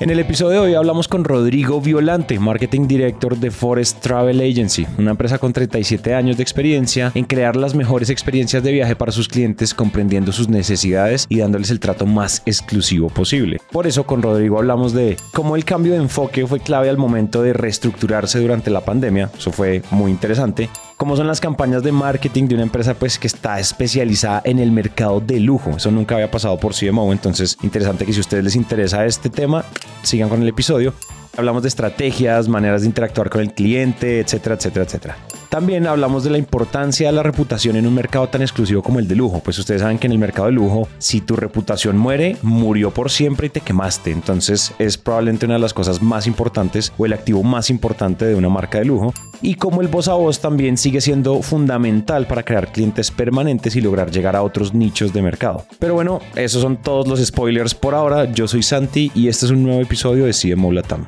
En el episodio de hoy hablamos con Rodrigo Violante, Marketing Director de Forest Travel Agency, una empresa con 37 años de experiencia en crear las mejores experiencias de viaje para sus clientes, comprendiendo sus necesidades y dándoles el trato más exclusivo posible. Por eso con Rodrigo hablamos de cómo el cambio de enfoque fue clave al momento de reestructurarse durante la pandemia, eso fue muy interesante, cómo son las campañas de marketing de una empresa pues que está especializada en el mercado de lujo. Eso nunca había pasado por CMO, entonces interesante que si a ustedes les interesa este tema, sigan con el episodio. Hablamos de estrategias, maneras de interactuar con el cliente, etcétera, etcétera, etcétera. También hablamos de la importancia de la reputación en un mercado tan exclusivo como el de lujo. Pues ustedes saben que en el mercado de lujo, si tu reputación muere, murió por siempre y te quemaste. Entonces es probablemente una de las cosas más importantes o el activo más importante de una marca de lujo. Y como el voz a voz también sigue siendo fundamental para crear clientes permanentes y lograr llegar a otros nichos de mercado. Pero bueno, esos son todos los spoilers por ahora. Yo soy Santi y este es un nuevo episodio de CMO Latam.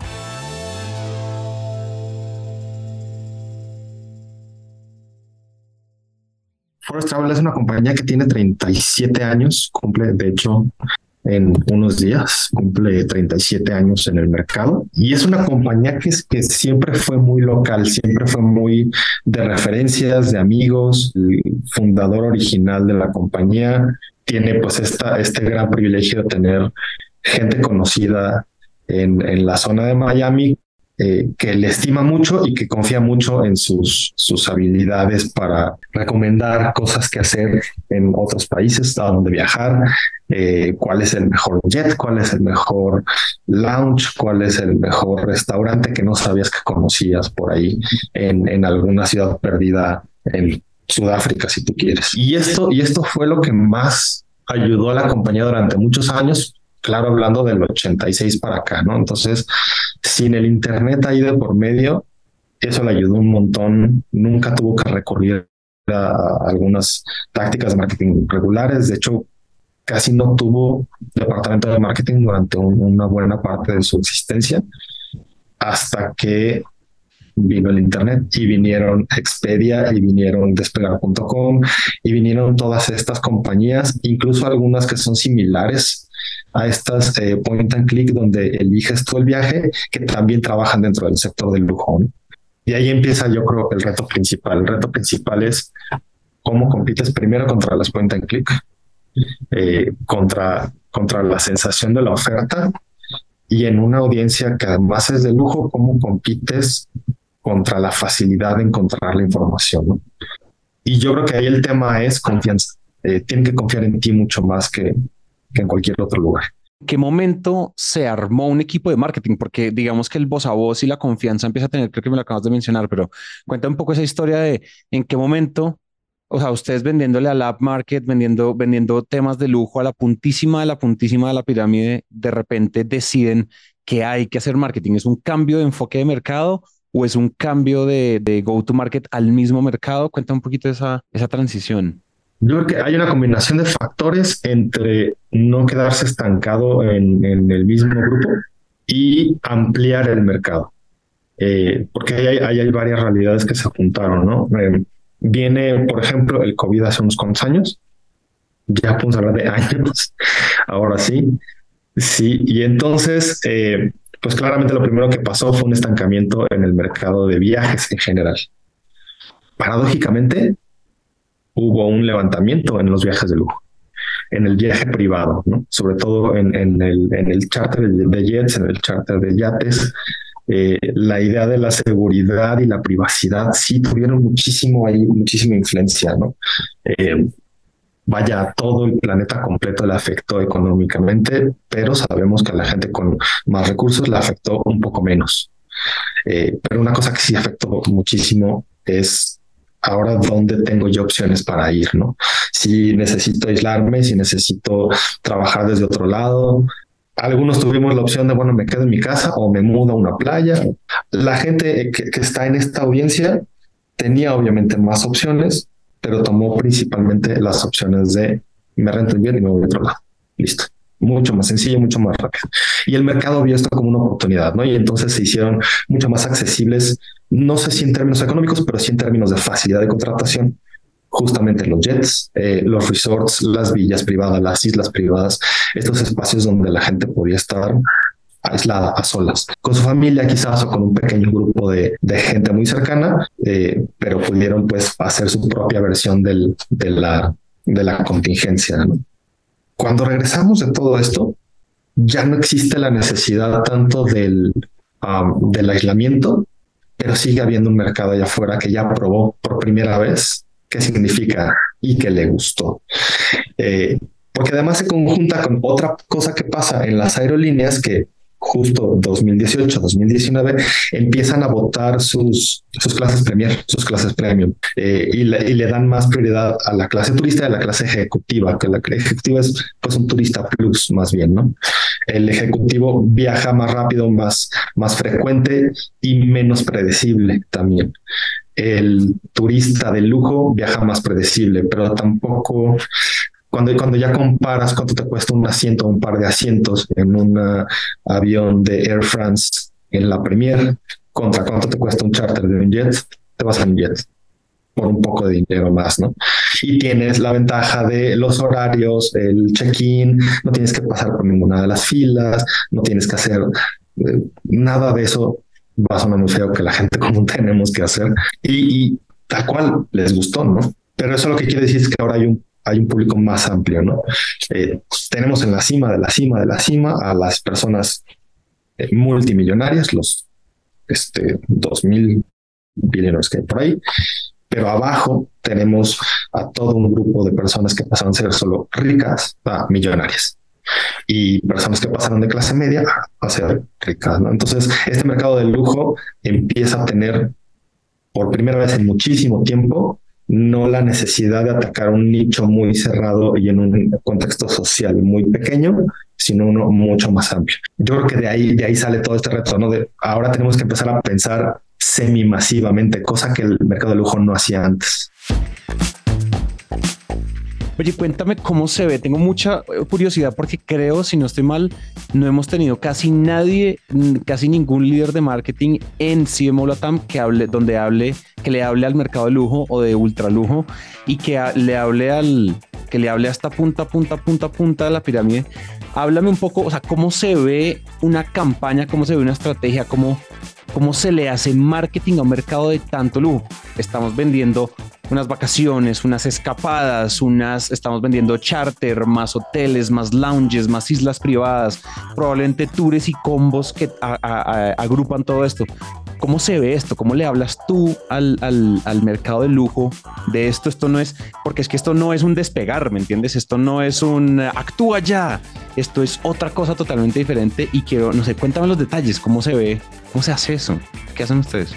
Forest Travel es una compañía que tiene 37 años, cumple, de hecho, en unos días, cumple 37 años en el mercado y es una compañía que, que siempre fue muy local, siempre fue muy de referencias, de amigos. El fundador original de la compañía tiene pues esta, este gran privilegio de tener gente conocida en, en la zona de Miami eh, que le estima mucho y que confía mucho en sus, sus habilidades para recomendar cosas que hacer en otros países, a dónde viajar, eh, cuál es el mejor jet, cuál es el mejor lounge, cuál es el mejor restaurante que no sabías que conocías por ahí en, en alguna ciudad perdida en Sudáfrica, si tú quieres. Y esto, y esto fue lo que más ayudó a la compañía durante muchos años, claro, hablando del 86 para acá, ¿no? Entonces, sin el Internet ahí de por medio, eso le ayudó un montón. Nunca tuvo que recurrir a algunas tácticas de marketing regulares. De hecho, casi no tuvo departamento de marketing durante una buena parte de su existencia, hasta que vino el Internet y vinieron Expedia y vinieron despegar.com y vinieron todas estas compañías, incluso algunas que son similares a estas eh, point and click donde eliges tú el viaje, que también trabajan dentro del sector del lujo. Y ahí empieza, yo creo, el reto principal. El reto principal es cómo compites primero contra las point and click, eh, contra, contra la sensación de la oferta y en una audiencia que además es de lujo, cómo compites contra la facilidad de encontrar la información. Y yo creo que ahí el tema es confianza. Eh, tienen que confiar en ti mucho más que, que en cualquier otro lugar. ¿Qué momento se armó un equipo de marketing? Porque digamos que el voz a voz y la confianza empieza a tener, creo que me lo acabas de mencionar, pero cuenta un poco esa historia de en qué momento, o sea, ustedes vendiéndole al app market, vendiendo, vendiendo temas de lujo a la puntísima de la puntísima de la pirámide, de repente deciden que hay que hacer marketing. ¿Es un cambio de enfoque de mercado o es un cambio de, de go to market al mismo mercado? Cuenta un poquito esa, esa transición. Yo creo que hay una combinación de factores entre no quedarse estancado en, el mismo grupo y ampliar el mercado. Eh, porque hay, hay, varias realidades que se apuntaron, ¿no? Eh, viene, por ejemplo, el COVID hace unos cuantos años, ya podemos hablar de años, ahora sí, sí, y entonces, eh, pues claramente lo primero que pasó fue un estancamiento en el mercado de viajes en general. Paradójicamente, hubo un levantamiento en los viajes de lujo, en el viaje privado, ¿no? sobre todo en, el, en el charter de jets, en el charter de yates. Eh, la idea de la seguridad y la privacidad sí tuvieron muchísimo ahí, muchísima influencia, ¿no? Eh, vaya, todo el planeta completo le afectó económicamente, pero sabemos que a la gente con más recursos le afectó un poco menos. Eh, pero una cosa que sí afectó muchísimo es ahora dónde tengo yo opciones para ir, ¿no? Si necesito aislarme, si necesito trabajar desde otro lado. Algunos tuvimos la opción de, bueno, me quedo en mi casa o me mudo a una playa. La gente que, está en esta audiencia tenía obviamente más opciones, pero tomó principalmente las opciones de me rento bien y me voy a otro lado. Listo mucho más sencillo, mucho más rápido. Y el mercado vio esto como una oportunidad, ¿no? Y entonces se hicieron mucho más accesibles, no sé si en términos económicos, pero sí en términos de facilidad de contratación, justamente los jets, eh, los resorts, las villas privadas, las islas privadas, estos espacios donde la gente podía estar aislada, a solas, con su familia quizás o con un pequeño grupo de, de gente muy cercana, eh, pero pudieron pues hacer su propia versión del, de, la, de la contingencia. ¿no? Cuando regresamos de todo esto, ya no existe la necesidad tanto del, um, del aislamiento, pero sigue habiendo un mercado allá afuera que ya probó por primera vez qué significa y que le gustó. Eh, porque además se conjunta con otra cosa que pasa en las aerolíneas que justo 2018, 2019, empiezan a votar sus, sus clases premier, sus clases premium, eh, y, le, dan más prioridad a la clase turista y a la clase ejecutiva, que la ejecutiva es pues un turista plus más bien, ¿no? El ejecutivo viaja más rápido, más, más frecuente y menos predecible también. El turista de lujo viaja más predecible, pero tampoco cuando, cuando ya comparas cuánto te cuesta un asiento un par de asientos en un avión de Air France en la Premier contra cuánto te cuesta un charter de un jet, te vas a un jet por un poco de dinero más, ¿no? Y tienes la ventaja de los horarios, el check-in, no tienes que pasar por ninguna de las filas, no tienes que hacer eh, nada de eso. Va a sonar muy feo que la gente común tenemos que hacer y, y tal cual les gustó, ¿no? Pero eso lo que quiere decir es que ahora hay un hay un público más amplio, ¿no? Eh, tenemos en la cima de la cima de la cima a las personas eh, multimillonarias, los este, 2000 billionaires que hay por ahí, pero abajo tenemos a todo un grupo de personas que pasaron a ser solo ricas a millonarias y personas que pasaron de clase media a ser ricas. ¿no? Entonces, este mercado del lujo empieza a tener por primera vez en muchísimo tiempo no la necesidad de atacar un nicho muy cerrado y en un contexto social muy pequeño, sino uno mucho más amplio. Yo creo que de ahí, de ahí sale todo este reto, ¿no? De ahora tenemos que empezar a pensar semi-masivamente, cosa que el mercado de lujo no hacía antes. Oye, cuéntame cómo se ve. Tengo mucha eh, curiosidad porque creo, si no estoy mal, no hemos tenido casi nadie, casi ningún líder de marketing en CMO Latam que hable, donde hable, que le hable al mercado de lujo o de ultra lujo y que le hable al, que le hable hasta punta, punta, punta, punta de la pirámide. Háblame un poco, o sea, cómo se ve una campaña, cómo se ve una estrategia, cómo, cómo se le hace marketing a un mercado de tanto lujo. Estamos vendiendo unas vacaciones, unas escapadas, unas, estamos vendiendo charter, más hoteles, más lounges, más islas privadas, probablemente tours y combos que agrupan todo esto. ¿Cómo se ve esto? ¿Cómo le hablas tú al, al, mercado de lujo de esto? Esto no es, porque es que esto no es un despegar, ¿me entiendes? Esto no es un actúa ya. Esto es otra cosa totalmente diferente y quiero, no sé, cuéntame los detalles, cómo se ve, cómo se hace eso, qué hacen ustedes.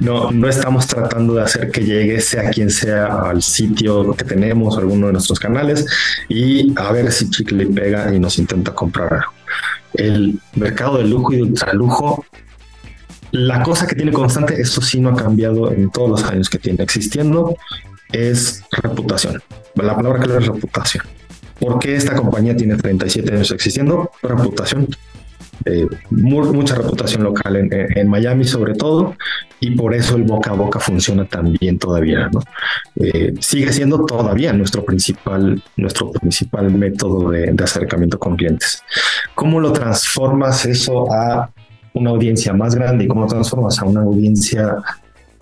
No, no estamos tratando de hacer que llegue sea quien sea al sitio que tenemos, alguno de nuestros canales, y a ver si chicle pega y nos intenta comprar algo. El mercado de lujo y de ultralujo, la cosa que tiene constante, esto sí no ha cambiado en todos los años que tiene existiendo, es reputación. La palabra clave es reputación. ¿Por qué esta compañía tiene 37 años existiendo? Reputación. Eh, mucha reputación local en, Miami sobre todo y por eso el boca a boca funciona tan bien todavía ¿no? Eh, sigue siendo todavía nuestro principal nuestro principal método de, acercamiento con clientes cómo lo transformas eso a una audiencia más grande y cómo transformas a una audiencia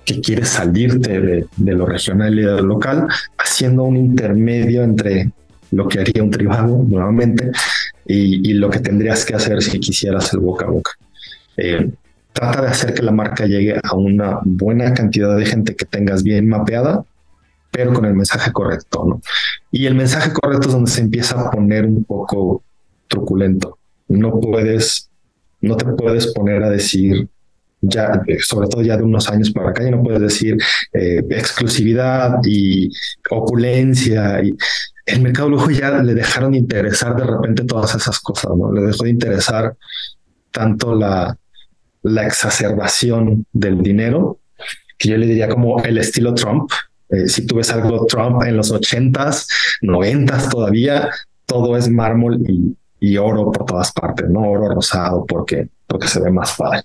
que quiere salirte de, de lo regional y de lo local haciendo un intermedio entre lo que haría un tribago nuevamente y, lo que tendrías que hacer si quisieras el boca a boca. Eh, trata de hacer que la marca llegue a una buena cantidad de gente que tengas bien mapeada, pero con el mensaje correcto, ¿no? Y el mensaje correcto es donde se empieza a poner un poco truculento. No puedes, no te puedes poner a decir ya, sobre todo ya de unos años para acá, ya no puedes decir eh, exclusividad y opulencia y el mercado lujo ya le dejaron de interesar de repente todas esas cosas, ¿no? Le dejó de interesar tanto la, la exacerbación del dinero, que yo le diría como el estilo Trump. Eh, si tú ves algo Trump en los ochentas, noventas todavía, todo es mármol y, y, oro por todas partes, no oro rosado porque, porque se ve más padre.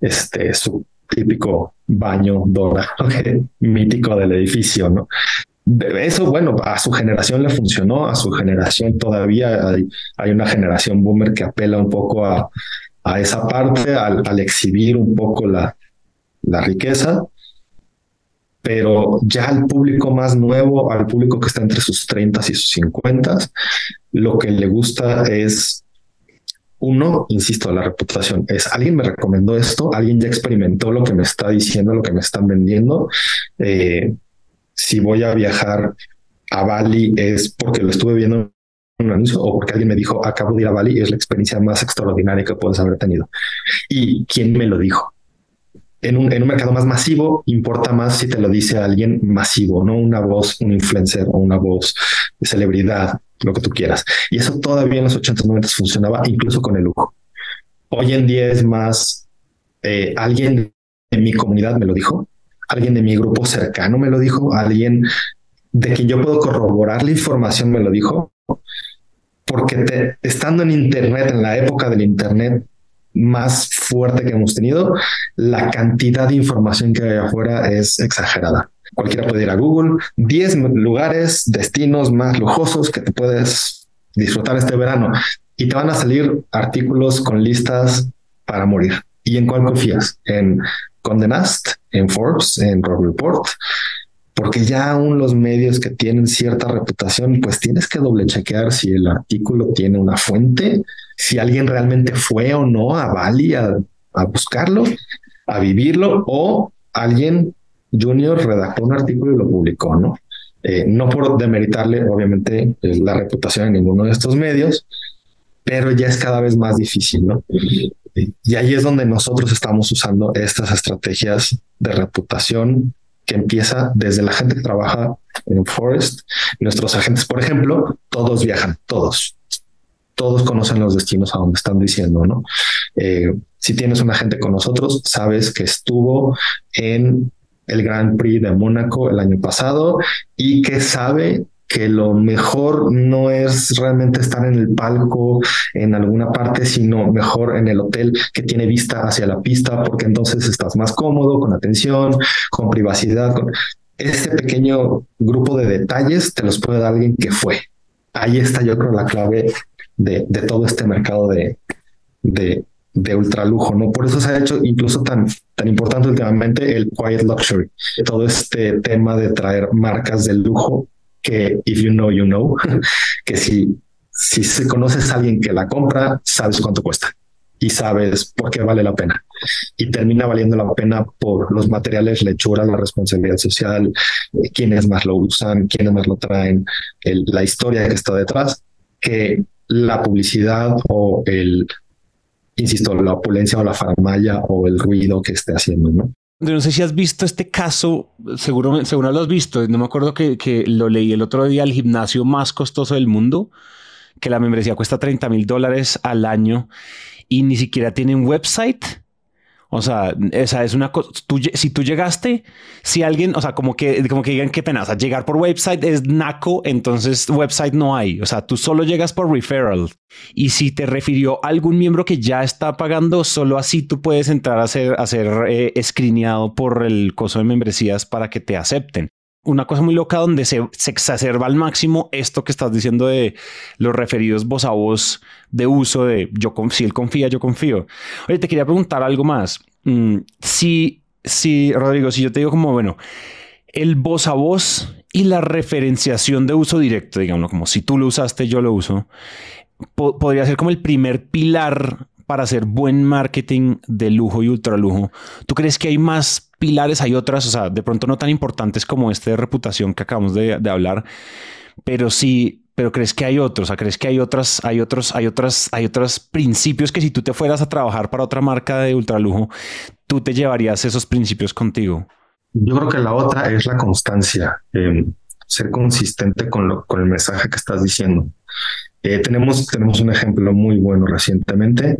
Este su típico baño dorado mítico del edificio, ¿no? Eso, bueno, a su generación le funcionó, a su generación todavía hay, una generación boomer que apela un poco a, a esa parte, al, exhibir un poco la, la riqueza, pero ya al público más nuevo, al público que está entre sus 30 y sus 50, lo que le gusta es uno, insisto, la reputación es alguien me recomendó esto, alguien ya experimentó lo que me está diciendo, lo que me están vendiendo. Eh, si voy a viajar a Bali es porque lo estuve viendo en un anuncio o porque alguien me dijo acabo de ir a Bali es la experiencia más extraordinaria que puedes haber tenido. ¿Y quién me lo dijo? En un, en un mercado más masivo importa más si te lo dice alguien masivo, no una voz, un influencer o una voz de celebridad lo que tú quieras. Y eso todavía en los 80, 90 funcionaba incluso con el lujo. Hoy en día es más, eh, alguien en mi comunidad me lo dijo, alguien de mi grupo cercano me lo dijo, alguien de quien yo puedo corroborar la información me lo dijo, porque estando en Internet, en la época del Internet más fuerte que hemos tenido, la cantidad de información que hay afuera es exagerada. Cualquiera puede ir a Google, 10 lugares, destinos más lujosos que te puedes disfrutar este verano y te van a salir artículos con listas para morir. ¿Y en cuál confías? ¿En Condé Nast, en Forbes, en Rock Report? Porque ya aún los medios que tienen cierta reputación, pues tienes que doble chequear si el artículo tiene una fuente, si alguien realmente fue o no a Bali a, a buscarlo, a vivirlo, o alguien Junior redactó un artículo y lo publicó, ¿no? Eh, no por demeritarle, obviamente, la reputación en ninguno de estos medios, pero ya es cada vez más difícil, ¿no? Y ahí es donde nosotros estamos usando estas estrategias de reputación que empieza desde la gente que trabaja en Forest. Nuestros agentes, por ejemplo, todos viajan, todos, todos conocen los destinos a donde están diciendo, ¿no? Eh, si tienes un agente con nosotros, sabes que estuvo en el Grand Prix de Mónaco el año pasado y que sabe que lo mejor no es realmente estar en el palco en alguna parte, sino mejor en el hotel que tiene vista hacia la pista, porque entonces estás más cómodo, con atención, con privacidad. Con... Este pequeño grupo de detalles te los puede dar alguien que fue. Ahí está, yo creo, la clave de, de todo este mercado de, de, de ultralujo, ¿no? Por eso se ha hecho incluso tan, tan importante últimamente el quiet luxury, todo este tema de traer marcas de lujo que if you know, you know, que si, si se conoces a alguien que la compra, sabes cuánto cuesta y sabes por qué vale la pena. Y termina valiendo la pena por los materiales, lechura, la responsabilidad social, eh, quienes más lo usan, quienes más lo traen, la historia que está detrás, que la publicidad o el insisto, la opulencia o la faramaya o el ruido que esté haciendo, ¿no? No sé si has visto este caso, seguro, seguro lo has visto, no me acuerdo que, que lo leí el otro día, el gimnasio más costoso del mundo, que la membresía cuesta 30 mil dólares al año y ni siquiera tienen website o sea, esa es una cosa. si tú llegaste, si alguien, o sea, como que, como que digan qué pena, llegar por website es naco, entonces website no hay. O sea, tú solo llegas por referral. Y si te refirió algún miembro que ya está pagando, solo así tú puedes entrar a ser, a ser eh, por el coso de membresías para que te acepten una cosa muy loca donde se, exacerba al máximo esto que estás diciendo de los referidos voz a voz de uso de yo si él confía, yo confío. Oye, te quería preguntar algo más. Mm, si, si, Rodrigo, si yo te digo como, bueno, el voz a voz y la referenciación de uso directo, digamos, como si tú lo usaste, yo lo uso, podría ser como el primer pilar para hacer buen marketing de lujo y ultralujo. ¿Tú crees que hay más pilares, hay otras, o sea, de pronto no tan importantes como este de reputación que acabamos de, hablar, pero sí, pero crees que hay otros, o sea, crees que hay otras, hay otros, hay otras, hay otros principios que si tú te fueras a trabajar para otra marca de ultralujo, tú te llevarías esos principios contigo. Yo creo que la otra es la constancia, em, ser consistente con, lo, con el mensaje que estás diciendo. Eh, tenemos, tenemos un ejemplo muy bueno recientemente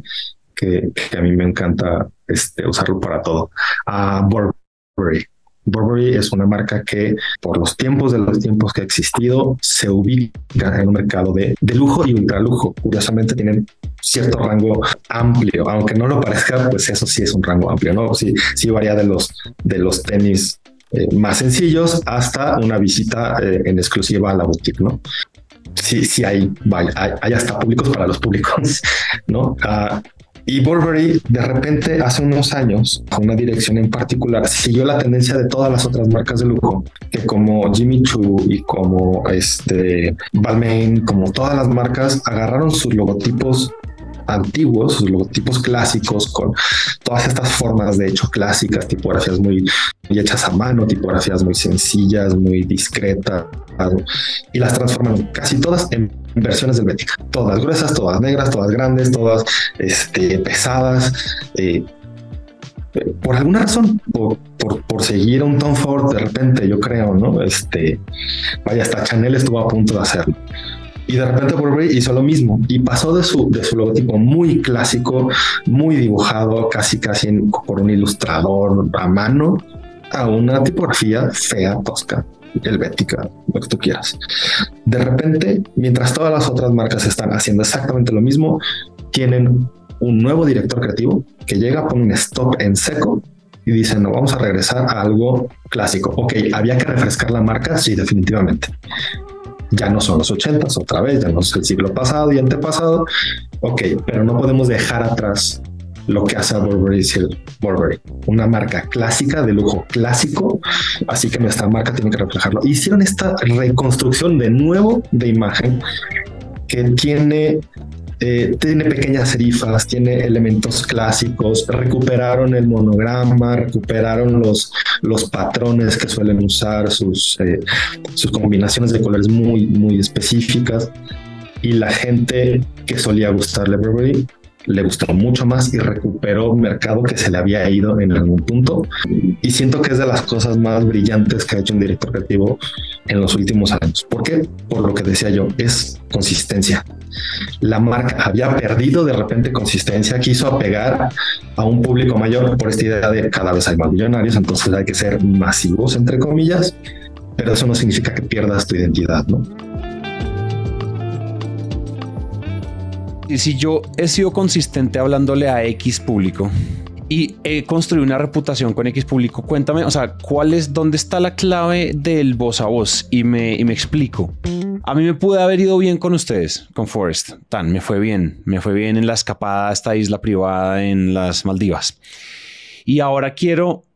que, a mí me encanta este, usarlo para todo. A Burberry. Burberry es una marca que por los tiempos de los tiempos que ha existido se ubica en un mercado de, de lujo y ultralujo. Curiosamente tienen cierto rango amplio, aunque no lo parezca, pues eso sí es un rango amplio, ¿no? Sí, sí varía de los, de los tenis eh, más sencillos hasta una visita eh, en exclusiva a la boutique, ¿no? Sí, sí hay, hay, hasta públicos para los públicos, ¿no? Ah, Y Burberry de repente hace unos años, con una dirección en particular, siguió la tendencia de todas las otras marcas de lujo, que como Jimmy Choo y como este Balmain, como todas las marcas, agarraron sus logotipos antiguos, sus logotipos clásicos con todas estas formas de hecho clásicas, tipografías muy, hechas a mano, tipografías muy sencillas, muy discretas, y las transforman casi todas en versiones del Bética. Todas gruesas, todas negras, todas grandes, todas este, pesadas. Eh, por alguna razón, por, seguir un Tom Ford de repente, yo creo, ¿no? Este, vaya, hasta Chanel estuvo a punto de hacerlo. Y de repente Burberry hizo lo mismo y pasó de su, de su logotipo muy clásico, muy dibujado, casi casi por un ilustrador a mano, a una tipografía fea, tosca, helvética, lo que tú quieras. De repente, mientras todas las otras marcas están haciendo exactamente lo mismo, tienen un nuevo director creativo que llega, pone un stop en seco y dice, no, vamos a regresar a algo clásico. Ok, había que refrescar la marca, sí, definitivamente. Ya no son los ochentas otra vez, ya no es el siglo pasado y antepasado. Ok, pero no podemos dejar atrás lo que hace a Burberry Burberry, una marca clásica de lujo clásico, así que nuestra marca tiene que reflejarlo. Hicieron esta reconstrucción de nuevo de imagen que tiene eh, tiene pequeñas serifas, tiene elementos clásicos, recuperaron el monograma, recuperaron los, los patrones que suelen usar, sus, eh, sus combinaciones de colores muy, muy específicas. Y la gente que solía gustarle Burberry le gustó mucho más y recuperó un mercado que se le había ido en algún punto. Y siento que es de las cosas más brillantes que ha hecho un director creativo en los últimos años. ¿Por qué? Por lo que decía yo, es consistencia. La marca había perdido de repente consistencia, quiso apegar a un público mayor por esta idea de cada vez hay más millonarios, entonces hay que ser masivos, entre comillas, pero eso no significa que pierdas tu identidad, ¿no? Si yo he sido consistente hablándole a X público y he construido una reputación con X público, cuéntame, o sea, ¿cuál es, dónde está la clave del voz a voz? Y me, y me explico. A mí me pude haber ido bien con ustedes, con Forest. Tan, me fue bien. Me fue bien en la escapada a esta isla privada en las Maldivas. Y ahora quiero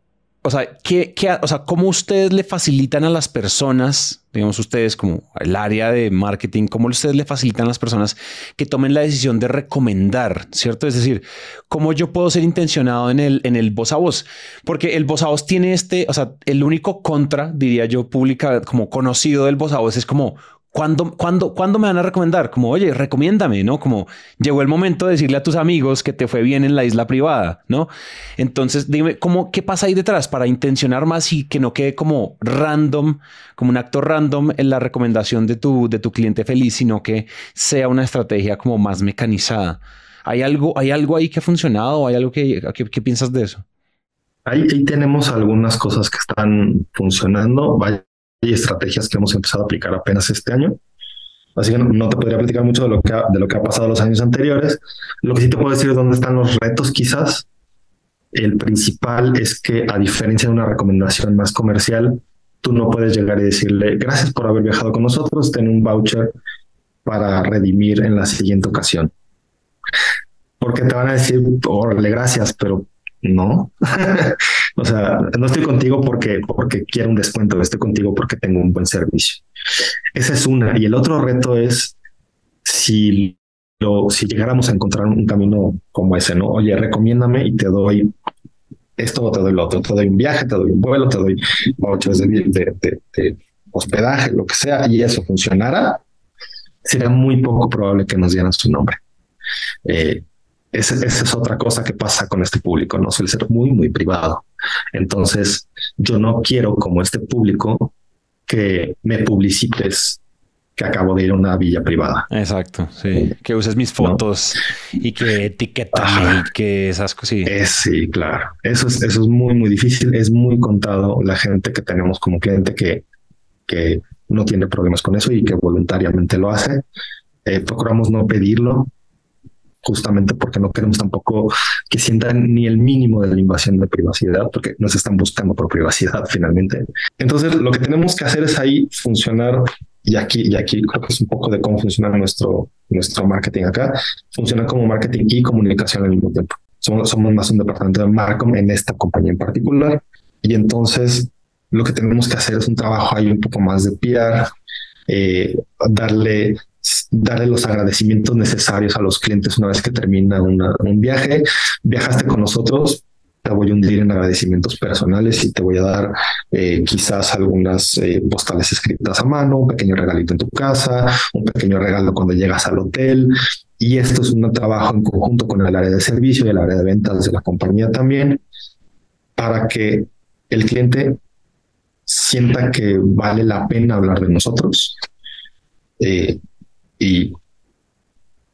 o sea, ¿qué, qué, o sea, ¿cómo ustedes le facilitan a las personas, digamos ustedes como el área de marketing, cómo ustedes le facilitan a las personas que tomen la decisión de recomendar, ¿cierto? Es decir, ¿cómo yo puedo ser intencionado en el, en el voz a voz? Porque el voz a voz tiene este, o sea, el único contra, diría yo, pública, como conocido del voz a voz es como, ¿Cuándo, cuándo, ¿Cuándo me van a recomendar? Como, oye, recomiéndame, ¿no? Como llegó el momento de decirle a tus amigos que te fue bien en la isla privada, ¿no? Entonces, dime, ¿cómo, ¿qué pasa ahí detrás para intencionar más y que no quede como random, como un acto random en la recomendación de tu, de tu cliente feliz, sino que sea una estrategia como más mecanizada? ¿Hay algo, hay algo ahí que ha funcionado? ¿Hay algo que, qué piensas de eso? Ahí, ahí tenemos algunas cosas que están funcionando. Y estrategias que hemos empezado a aplicar apenas este año. Así que no, te podría platicar mucho de lo, que ha, de lo que ha pasado los años anteriores. Lo que sí te puedo decir es dónde están los retos quizás. El principal es que a diferencia de una recomendación más comercial, tú no puedes llegar y decirle gracias por haber viajado con nosotros, ten un voucher para redimir en la siguiente ocasión. Porque te van a decir, órale, gracias, pero no. o sea, no estoy contigo porque, porque quiero un descuento, estoy contigo porque tengo un buen servicio. Esa es una. Y el otro reto es si si llegáramos a encontrar un camino como ese, ¿no? Oye, recomiéndame y te doy esto o te doy lo otro, te doy un viaje, te doy un vuelo, te doy vouchers de, de, de, hospedaje, lo que sea, y eso funcionara, sería muy poco probable que nos dieran su nombre. Eh, esa, es otra cosa que pasa con este público, no suele ser muy, muy privado. Entonces, yo no quiero como este público que me publicites que acabo de ir a una villa privada. Exacto, sí. Que uses mis fotos y que etiquetas que esas cosas. Sí. sí, claro. Eso es, eso es muy, muy difícil. Es muy contado la gente que tenemos como cliente que, que no tiene problemas con eso y que voluntariamente lo hace. Eh, procuramos no pedirlo justamente porque no queremos tampoco que sientan ni el mínimo de la invasión de privacidad, porque nos están buscando por privacidad finalmente. Entonces, lo que tenemos que hacer es ahí funcionar y aquí, y aquí creo que es un poco de cómo funciona nuestro, nuestro marketing acá, funciona como marketing y comunicación al mismo tiempo. Somos, somos más un departamento de marketing en esta compañía en particular. Y entonces lo que tenemos que hacer es un trabajo ahí un poco más de PR, eh, darle, darle los agradecimientos necesarios a los clientes una vez que termina un viaje. Viajaste con nosotros, te voy a hundir en agradecimientos personales y te voy a dar eh, quizás algunas eh, postales escritas a mano, un pequeño regalito en tu casa, un pequeño regalo cuando llegas al hotel. Y esto es un trabajo en conjunto con el área de servicio y el área de ventas de la compañía también, para que el cliente sienta que vale la pena hablar de nosotros eh, y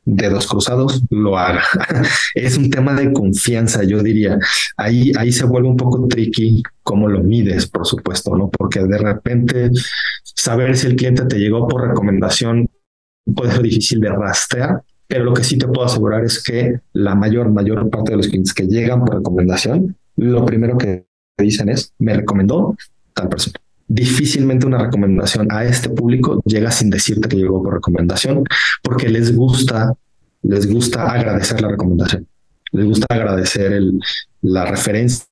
dedos cruzados lo haga. es un tema de confianza, yo diría. Ahí, ahí se vuelve un poco tricky cómo lo mides, por supuesto, ¿no? Porque de repente saber si el cliente te llegó por recomendación puede ser difícil de rastrear, pero lo que sí te puedo asegurar es que la mayor, mayor parte de los clientes que llegan por recomendación, lo primero que dicen es, me recomendó tal persona difícilmente una recomendación a este público llega sin decirte que llegó por recomendación, porque les gusta, les gusta agradecer la recomendación, les gusta agradecer el, la referencia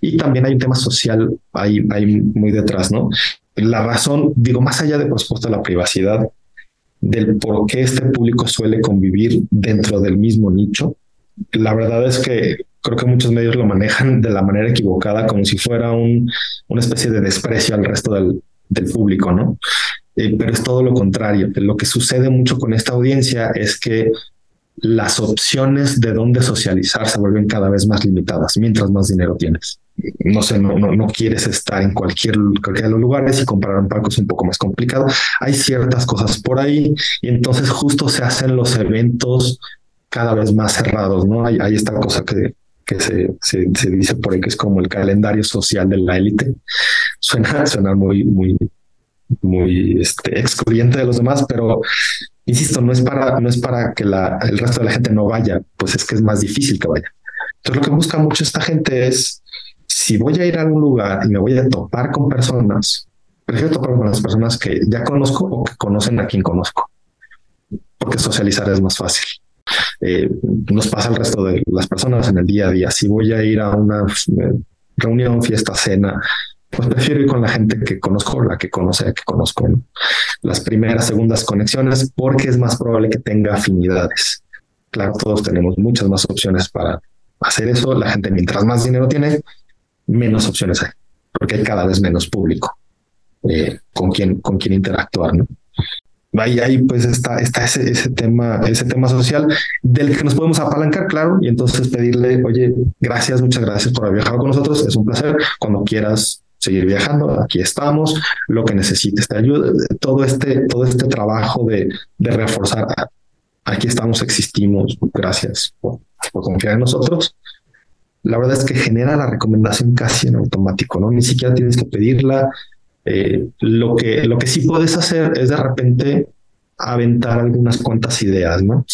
y también hay un tema social ahí, ahí muy detrás, ¿no? La razón, digo, más allá de por supuesto la privacidad, del por qué este público suele convivir dentro del mismo nicho, la verdad es que creo que muchos medios lo manejan de la manera equivocada, como si fuera un, una especie de desprecio al resto del, del público, ¿no? Eh, pero es todo lo contrario. Lo que sucede mucho con esta audiencia es que las opciones de dónde socializar se vuelven cada vez más limitadas mientras más dinero tienes. No sé, no, no, no quieres estar en cualquier, de los lugares y comprar un palco es un poco más complicado. Hay ciertas cosas por ahí y entonces justo se hacen los eventos cada vez más cerrados, ¿no? Hay esta cosa que, que se, se, dice por ahí que es como el calendario social de la élite. Suena, suena muy, muy, muy este, excluyente de los demás, pero insisto, no es para, no es para que la, el resto de la gente no vaya, pues es que es más difícil que vaya. Entonces lo que busca mucho esta gente es, si voy a ir a algún lugar y me voy a topar con personas, prefiero topar con las personas que ya conozco o que conocen a quien conozco, porque socializar es más fácil. Eh, nos pasa al resto de las personas en el día a día. Si voy a ir a una eh, reunión, fiesta, cena, pues prefiero ir con la gente que conozco, la que conoce, que conozco. Las primeras, segundas conexiones, porque es más probable que tenga afinidades. Claro, todos tenemos muchas más opciones para hacer eso. La gente, mientras más dinero tiene, menos opciones hay, porque hay cada vez menos público eh, con quien con quien interactuar. ¿no? Ahí, ahí pues está, está ese, ese tema, ese tema social del que nos podemos apalancar, claro, y entonces pedirle, oye, gracias, muchas gracias por haber viajado con nosotros, es un placer, cuando quieras seguir viajando, aquí estamos, lo que necesites te ayuda, todo este, todo este trabajo de, de reforzar, aquí estamos, existimos, gracias por, por confiar en nosotros. La verdad es que genera la recomendación casi en automático, ¿no? Ni siquiera tienes que pedirla, eh, lo, que, lo que sí puedes hacer es de repente aventar algunas cuantas ideas, ¿no?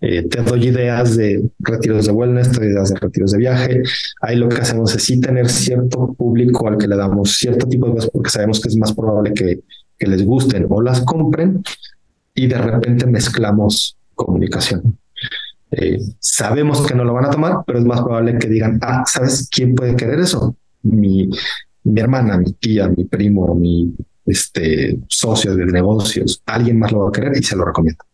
Eh, te doy ideas de retiros de wellness, te doy ideas de retiros de viaje. Ahí lo que hacemos es sí tener cierto público al que le damos cierto tipo de cosas porque sabemos que es más probable que, que les gusten o las compren y de repente mezclamos comunicación. Eh, sabemos que no lo van a tomar, pero es más probable que digan, ah, ¿sabes quién puede querer eso? Mi, mi hermana, mi tía, mi primo, mi este, socio de negocios, alguien más lo va a querer y se lo recomiendo.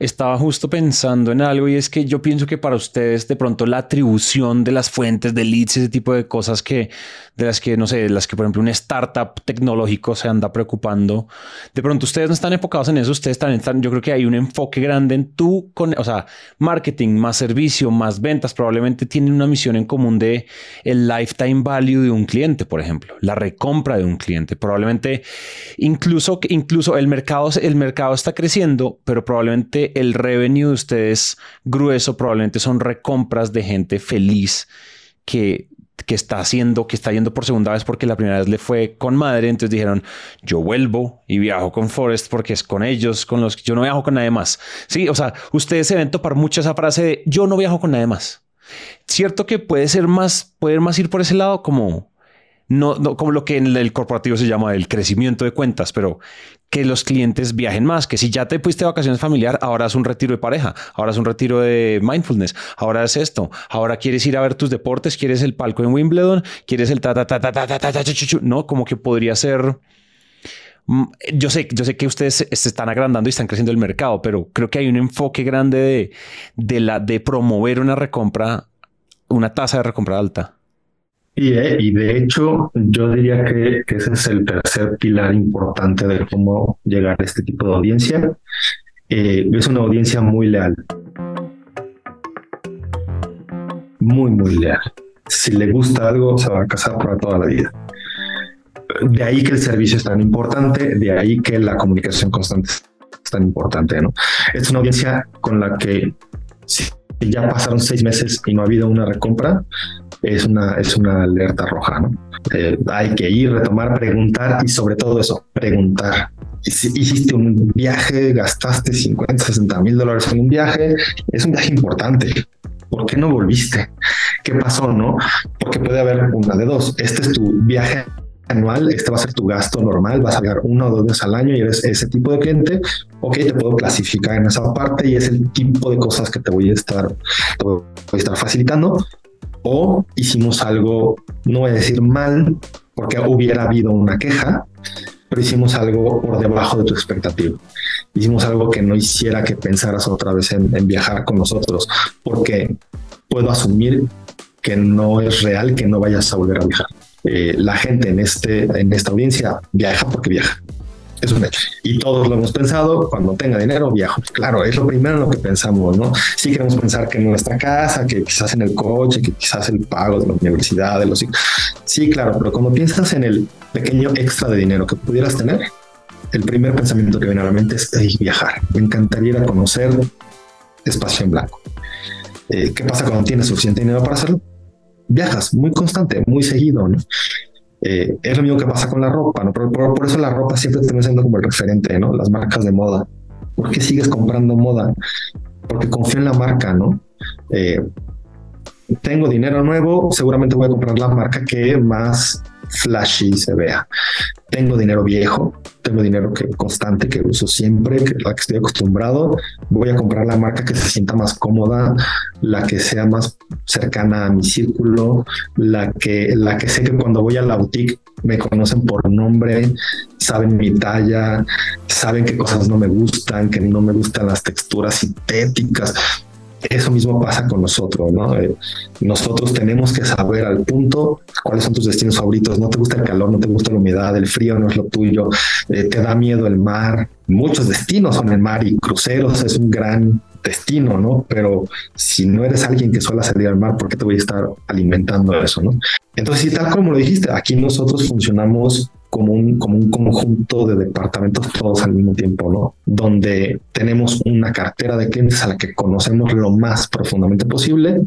Estaba justo pensando en algo y es que yo pienso que para ustedes de pronto la atribución de las fuentes de leads, ese tipo de cosas que de las que no sé, de las que por ejemplo un startup tecnológico se anda preocupando, de pronto ustedes no están enfocados en eso, ustedes también están, yo creo que hay un enfoque grande en tú con, o sea, marketing más servicio, más ventas, probablemente tienen una misión en común de el lifetime value de un cliente, por ejemplo, la recompra de un cliente, probablemente incluso incluso el mercado el mercado está creciendo, pero probablemente el revenue de ustedes grueso probablemente son recompras de gente feliz que, que está haciendo, que está yendo por segunda vez porque la primera vez le fue con madre. Entonces dijeron, yo vuelvo y viajo con Forest porque es con ellos, con los que yo no viajo con nadie más. Sí, o sea, ustedes se ven topar mucho esa frase de yo no viajo con nadie más. Cierto que puede ser más, puede más ir por ese lado como no, no como lo que en el corporativo se llama el crecimiento de cuentas, pero que los clientes viajen más, que si ya te fuiste de vacaciones familiar, ahora es un retiro de pareja, ahora es un retiro de mindfulness, ahora es esto, ahora quieres ir a ver tus deportes, quieres el palco en Wimbledon, quieres el ta ta ta ta ta ta ta, ta, no, como que podría ser yo sé, yo sé que ustedes se están agrandando y están creciendo el mercado, pero creo que hay un enfoque grande de, de, la, de promover una recompra, una tasa de recompra alta. Y de, y de hecho, yo diría que, ese es el tercer pilar importante de cómo llegar a este tipo de audiencia. Eh, es una audiencia muy leal. Muy, muy leal. Si le gusta algo, se va a casar para toda la vida. De ahí que el servicio es tan importante, de ahí que la comunicación constante es tan importante, ¿no? Es una audiencia con la que si ya pasaron seis meses y no ha habido una recompra, es una, es una alerta roja, ¿no? Eh, hay que ir, retomar, preguntar y sobre todo eso, preguntar. Hiciste un viaje, gastaste 50, 60 mil dólares en un viaje, es un viaje importante. ¿Por qué no volviste? ¿Qué pasó? No, porque puede haber una de dos. Este es tu viaje anual, este va a ser tu gasto normal, vas a viajar una o dos veces al año y eres ese tipo de cliente, ok, te puedo clasificar en esa parte y es el tipo de cosas que te voy a estar, te voy a estar facilitando o hicimos algo, no voy a decir mal, porque hubiera habido una queja, pero hicimos algo por debajo de tu expectativa. Hicimos algo que no hiciera que pensaras otra vez en, viajar con nosotros, porque puedo asumir que no es real que no vayas a volver a viajar. Eh, la gente en, este, en esta audiencia viaja porque viaja es un hecho. Y todos lo hemos pensado, cuando tenga dinero viajo. Claro, es lo primero en lo que pensamos, ¿no? Sí queremos pensar que en nuestra casa, que quizás en el coche, que quizás el pago de la universidad, de los. Sí, claro, pero cuando piensas en el pequeño extra de dinero que pudieras tener, el primer pensamiento que viene a la mente es viajar. Me encantaría ir a conocer espacio en blanco. Eh, ¿Qué pasa cuando tienes suficiente dinero para hacerlo? Viajas muy constante, muy seguido, ¿no? Eh, es lo mismo que pasa con la ropa, ¿no? Por, eso la ropa siempre está siendo como el referente, ¿no? Las marcas de moda. ¿Por qué sigues comprando moda? Porque confío en la marca, ¿no? Eh, tengo dinero nuevo, seguramente voy a comprar la marca que más flashy se vea. Tengo dinero viejo, tengo dinero que, constante que uso siempre, que la que estoy acostumbrado. Voy a comprar la marca que se sienta más cómoda, la que sea más cercana a mi círculo, la que, la que sé que cuando voy a la boutique me conocen por nombre, saben mi talla, saben qué cosas no me gustan, que no me gustan las texturas sintéticas eso mismo pasa con nosotros, ¿no? Eh, nosotros tenemos que saber al punto cuáles son tus destinos favoritos. No te gusta el calor, no te gusta la humedad, el frío no es lo tuyo, eh, te da miedo el mar. Muchos destinos son el mar y cruceros es un gran destino, ¿no? Pero si no eres alguien que suele salir al mar, ¿por qué te voy a estar alimentando eso, no? Entonces, y tal como lo dijiste, aquí nosotros funcionamos como un, como un conjunto de departamentos todos al mismo tiempo, ¿no? Donde tenemos una cartera de clientes a la que conocemos lo más profundamente posible,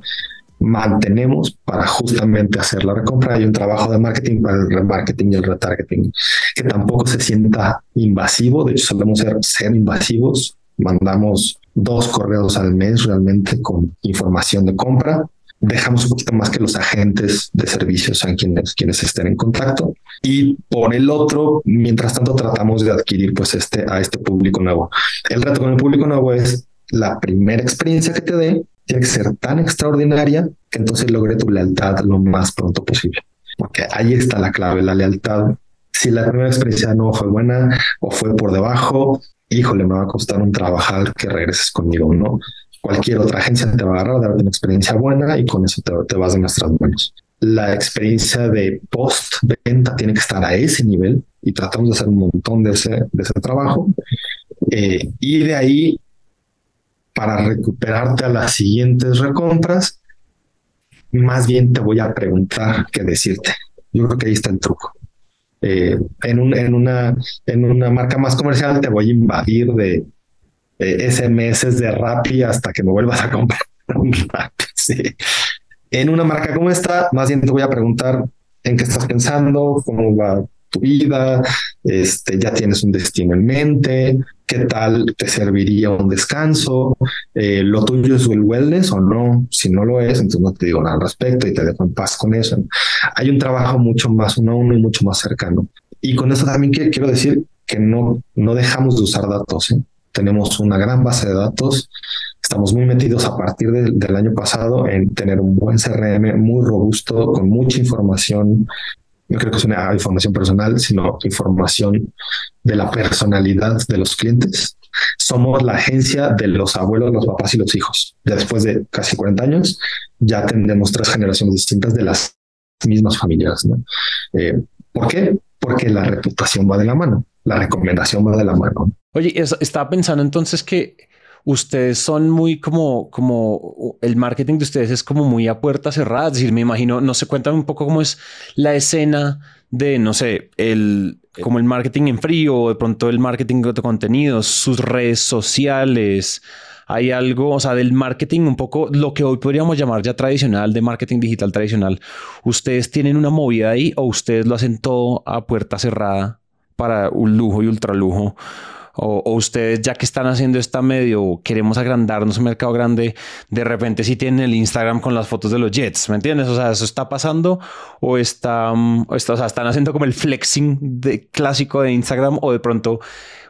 mantenemos para justamente hacer la recompra. Hay un trabajo de marketing para el remarketing y el retargeting que tampoco se sienta invasivo. De hecho, solemos ser, ser invasivos. Mandamos dos correos al mes realmente con información de compra dejamos un poquito más que los agentes de servicios sean quienes, quienes estén en contacto. Y por el otro, mientras tanto, tratamos de adquirir pues este, a este público nuevo. El reto con el público nuevo es la primera experiencia que te dé tiene que ser tan extraordinaria que entonces logre tu lealtad lo más pronto posible. Porque ahí está la clave, la lealtad. Si la primera experiencia no fue buena o fue por debajo, híjole, me va a costar un trabajar que regreses conmigo, ¿no? Cualquier otra agencia te va a agarrar, darte una experiencia buena y con eso te, vas de nuestras manos. La experiencia de post-venta tiene que estar a ese nivel y tratamos de hacer un montón de ese, de ese trabajo. Eh, y de ahí, para recuperarte a las siguientes recompras, más bien te voy a preguntar qué decirte. Yo creo que ahí está el truco. Eh, en, un, en, una, en una marca más comercial te voy a invadir de eh, SMS de Rappi hasta que me vuelvas a comprar un Rappi. En una marca como esta, más bien te voy a preguntar en qué estás pensando, cómo va tu vida, este, ya tienes un destino en mente, qué tal te serviría un descanso, eh, lo tuyo es el wellness o no, si no lo es, entonces no te digo nada al respecto y te dejo en paz con eso. Hay un trabajo mucho más uno a uno y mucho más cercano. Y con eso también quiero decir que no, no dejamos de usar datos. ¿eh? Tenemos una gran base de datos. Estamos muy metidos a partir del año pasado en tener un buen CRM muy robusto, con mucha información. No creo que es una información personal, sino información de la personalidad de los clientes. Somos la agencia de los abuelos, los papás y los hijos. Ya después de casi 40 años, ya tenemos tres generaciones distintas de las mismas familias. ¿no? Eh, ¿Por qué? Porque la reputación va de la mano, la recomendación va de la mano. Oye, estaba pensando entonces que ustedes son muy como, como el marketing de ustedes es como muy a puerta cerrada. Es decir, me imagino, no sé, cuéntame un poco cómo es la escena de, no sé, el, como el marketing en frío, de pronto el marketing de contenidos, sus redes sociales. Hay algo, o sea, del marketing un poco lo que hoy podríamos llamar ya tradicional, de marketing digital tradicional. ¿Ustedes tienen una movida ahí o ustedes lo hacen todo a puerta cerrada para un lujo y ultra lujo? O, ustedes ya que están haciendo esta medio, queremos agrandarnos un mercado grande, de repente si tienen el Instagram con las fotos de los Jets, ¿me entiendes? O sea, ¿eso está pasando? ¿O, está, mm, o, sea, están haciendo como el flexing de, clásico de Instagram? ¿O de pronto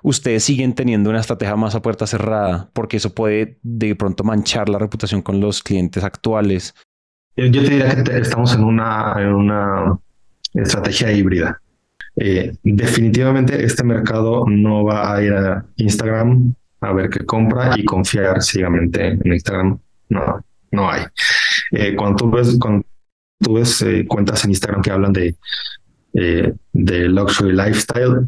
ustedes siguen teniendo una estrategia más a puerta cerrada? Porque eso puede de pronto manchar la reputación con los clientes actuales. Yo te diría que estamos en una, en una estrategia híbrida. Eh, definitivamente este mercado no va a ir a Instagram a ver qué compra y confiar ciegamente en Instagram. No, no hay. Eh, cuando tú ves, cuando tú ves eh, cuentas en Instagram que hablan de, de luxury lifestyle,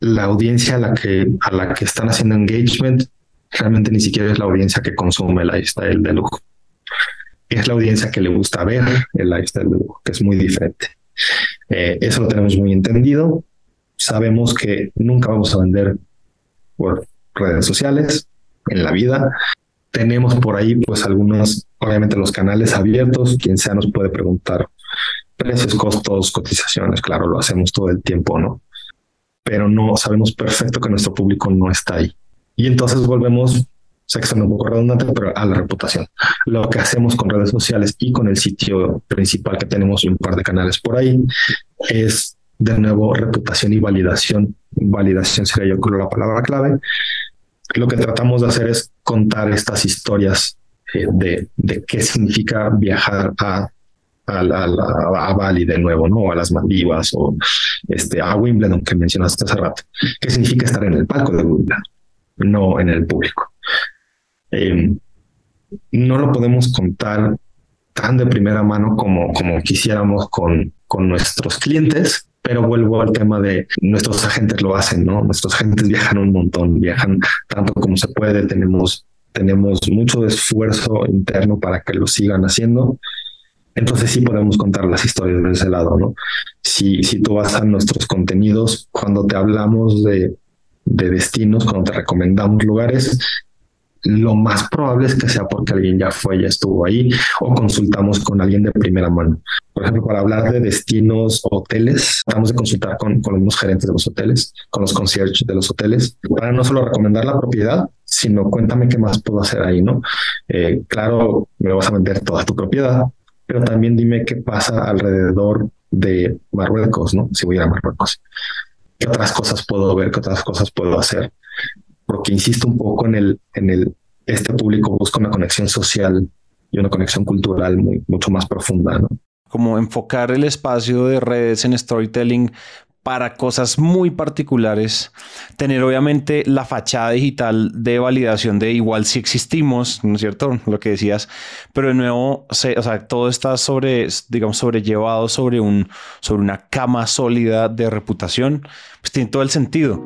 la audiencia a la que a la que están haciendo engagement realmente ni siquiera es la audiencia que consume el lifestyle de lujo. Es la audiencia que le gusta ver el lifestyle de lujo, que es muy diferente. Eh, eso lo tenemos muy entendido. Sabemos que nunca vamos a vender por redes sociales en la vida. Tenemos por ahí, pues, algunos, obviamente, los canales abiertos. Quien sea nos puede preguntar precios, costos, cotizaciones. Claro, lo hacemos todo el tiempo, ¿no? Pero no sabemos perfecto que nuestro público no está ahí. Y entonces volvemos sé que un poco redundante, pero a la reputación. Lo que hacemos con redes sociales y con el sitio principal que tenemos un par de canales por ahí es de nuevo reputación y validación. Validación sería yo creo la palabra clave. Lo que tratamos de hacer es contar estas historias eh, de, de qué significa viajar a a, a, a, Bali de nuevo, ¿no? a las Maldivas o este, a Wimbledon que mencionaste hace rato. ¿Qué significa estar en el palco de Wimbledon? No en el público. Eh, no lo podemos contar tan de primera mano como, como quisiéramos con, con nuestros clientes, pero vuelvo al tema de nuestros agentes lo hacen, ¿no? Nuestros agentes viajan un montón, viajan tanto como se puede, tenemos, tenemos mucho esfuerzo interno para que lo sigan haciendo. Entonces sí podemos contar las historias de ese lado, ¿no? Si, si tú vas a nuestros contenidos, cuando te hablamos de, de destinos, cuando te recomendamos lugares, lo más probable es que sea porque alguien ya fue, ya estuvo ahí o consultamos con alguien de primera mano. Por ejemplo, para hablar de destinos, hoteles, tratamos de consultar con, con los gerentes de los hoteles, con los conciertos de los hoteles, para no solo recomendar la propiedad, sino cuéntame qué más puedo hacer ahí, ¿no? Eh, claro, me vas a vender toda tu propiedad, pero también dime qué pasa alrededor de Marruecos, ¿no? Si voy a Marruecos. ¿Qué otras cosas puedo ver? ¿Qué otras cosas puedo hacer? Porque insisto un poco en el, en el, este público busca una conexión social y una conexión cultural muy, mucho más profunda, ¿no? Como enfocar el espacio de redes en storytelling para cosas muy particulares, tener obviamente la fachada digital de validación de igual si existimos, ¿no es cierto? Lo que decías, pero de nuevo, o sea, todo está sobre, digamos, sobrellevado sobre, un, sobre una cama sólida de reputación, pues tiene todo el sentido.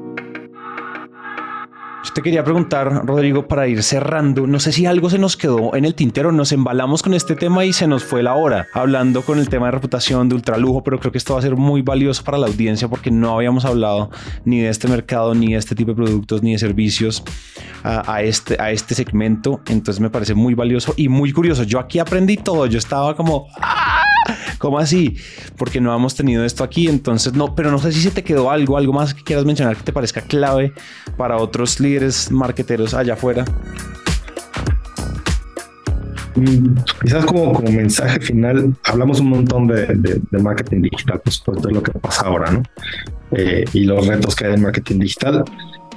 Yo te quería preguntar, Rodrigo, para ir cerrando, no sé si algo se nos quedó en el tintero, nos embalamos con este tema y se nos fue la hora, hablando con el tema de reputación, de ultralujo, pero creo que esto va a ser muy valioso para la audiencia porque no habíamos hablado ni de este mercado, ni de este tipo de productos, ni de servicios a, este, a este segmento. Entonces me parece muy valioso y muy curioso. Yo aquí aprendí todo, yo estaba como... ¡ah! ¿Cómo así? Porque no hemos tenido esto aquí, entonces no, pero no sé si se te quedó algo, algo más que quieras mencionar que te parezca clave para otros líderes marqueteros allá afuera. Mm, quizás como, mensaje final, hablamos un montón de, marketing digital, pues, pues de lo que pasa ahora, ¿no? Eh, y los retos que hay en marketing digital,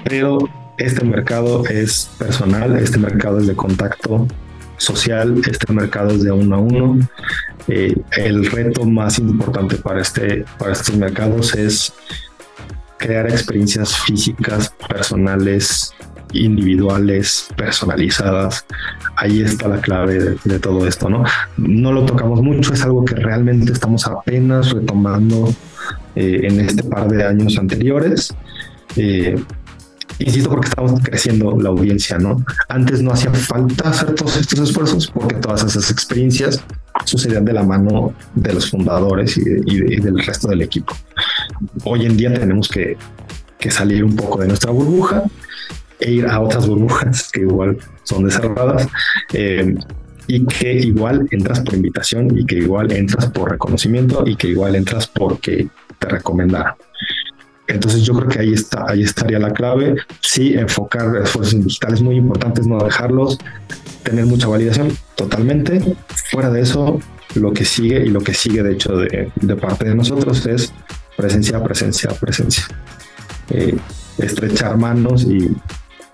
pero este mercado es personal, este mercado es de contacto social, este mercado es de uno a uno. Eh, el reto más importante para, este, para estos mercados es crear experiencias físicas, personales, individuales, personalizadas. Ahí está la clave de, todo esto, ¿no? No lo tocamos mucho, es algo que realmente estamos apenas retomando eh, en este par de años anteriores. Eh, insisto porque estamos creciendo la audiencia, ¿no? Antes no hacía falta hacer todos estos esfuerzos porque todas esas experiencias sucedían de la mano de los fundadores y, del resto del equipo. Hoy en día tenemos que, que salir un poco de nuestra burbuja e ir a otras burbujas que igual son desarrolladas eh, y que igual entras por invitación y que igual entras por reconocimiento y que igual entras porque te recomendaron. Entonces yo creo que ahí está, ahí estaría la clave. Sí, enfocar esfuerzos digitales muy importantes, no dejarlos, tener mucha validación totalmente. Fuera de eso, lo que sigue y lo que sigue de hecho de, parte de nosotros es presencia, presencia, presencia. Eh, estrechar manos y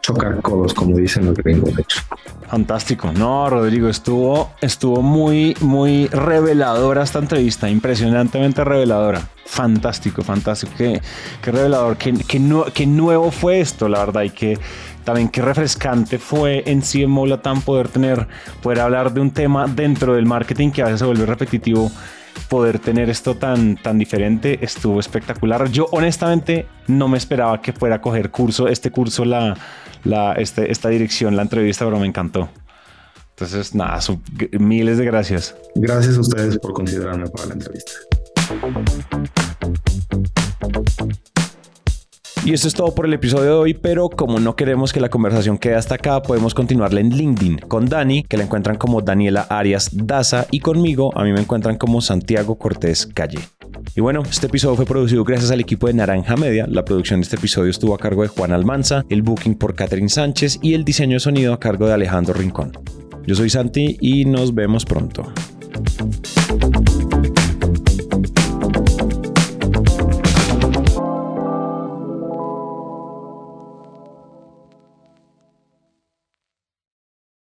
chocar codos, como dicen los gringos, de hecho. Fantástico. No, Rodrigo, estuvo, estuvo muy, muy reveladora esta entrevista, impresionantemente reveladora. Fantástico, fantástico. Qué, qué revelador, qué, qué, nuevo fue esto, la verdad, y que también qué refrescante fue en sí en Molatán poder tener, poder hablar de un tema dentro del marketing que a veces se vuelve repetitivo poder tener esto tan, tan diferente estuvo espectacular. Yo honestamente no me esperaba que fuera a coger curso, este curso, la, la, este, esta dirección, la entrevista, pero me encantó. Entonces, nada, miles de gracias. Gracias a ustedes por considerarme para la entrevista. Y esto es todo por el episodio de hoy, pero como no queremos que la conversación quede hasta acá, podemos continuarla en LinkedIn con Dani, que la encuentran como Daniela Arias Daza, y conmigo a mí me encuentran como Santiago Cortés Calle. Y bueno, este episodio fue producido gracias al equipo de Naranja Media. La producción de este episodio estuvo a cargo de Juan Almanza, el booking por Catherine Sánchez y el diseño de sonido a cargo de Alejandro Rincón. Yo soy Santi y nos vemos pronto.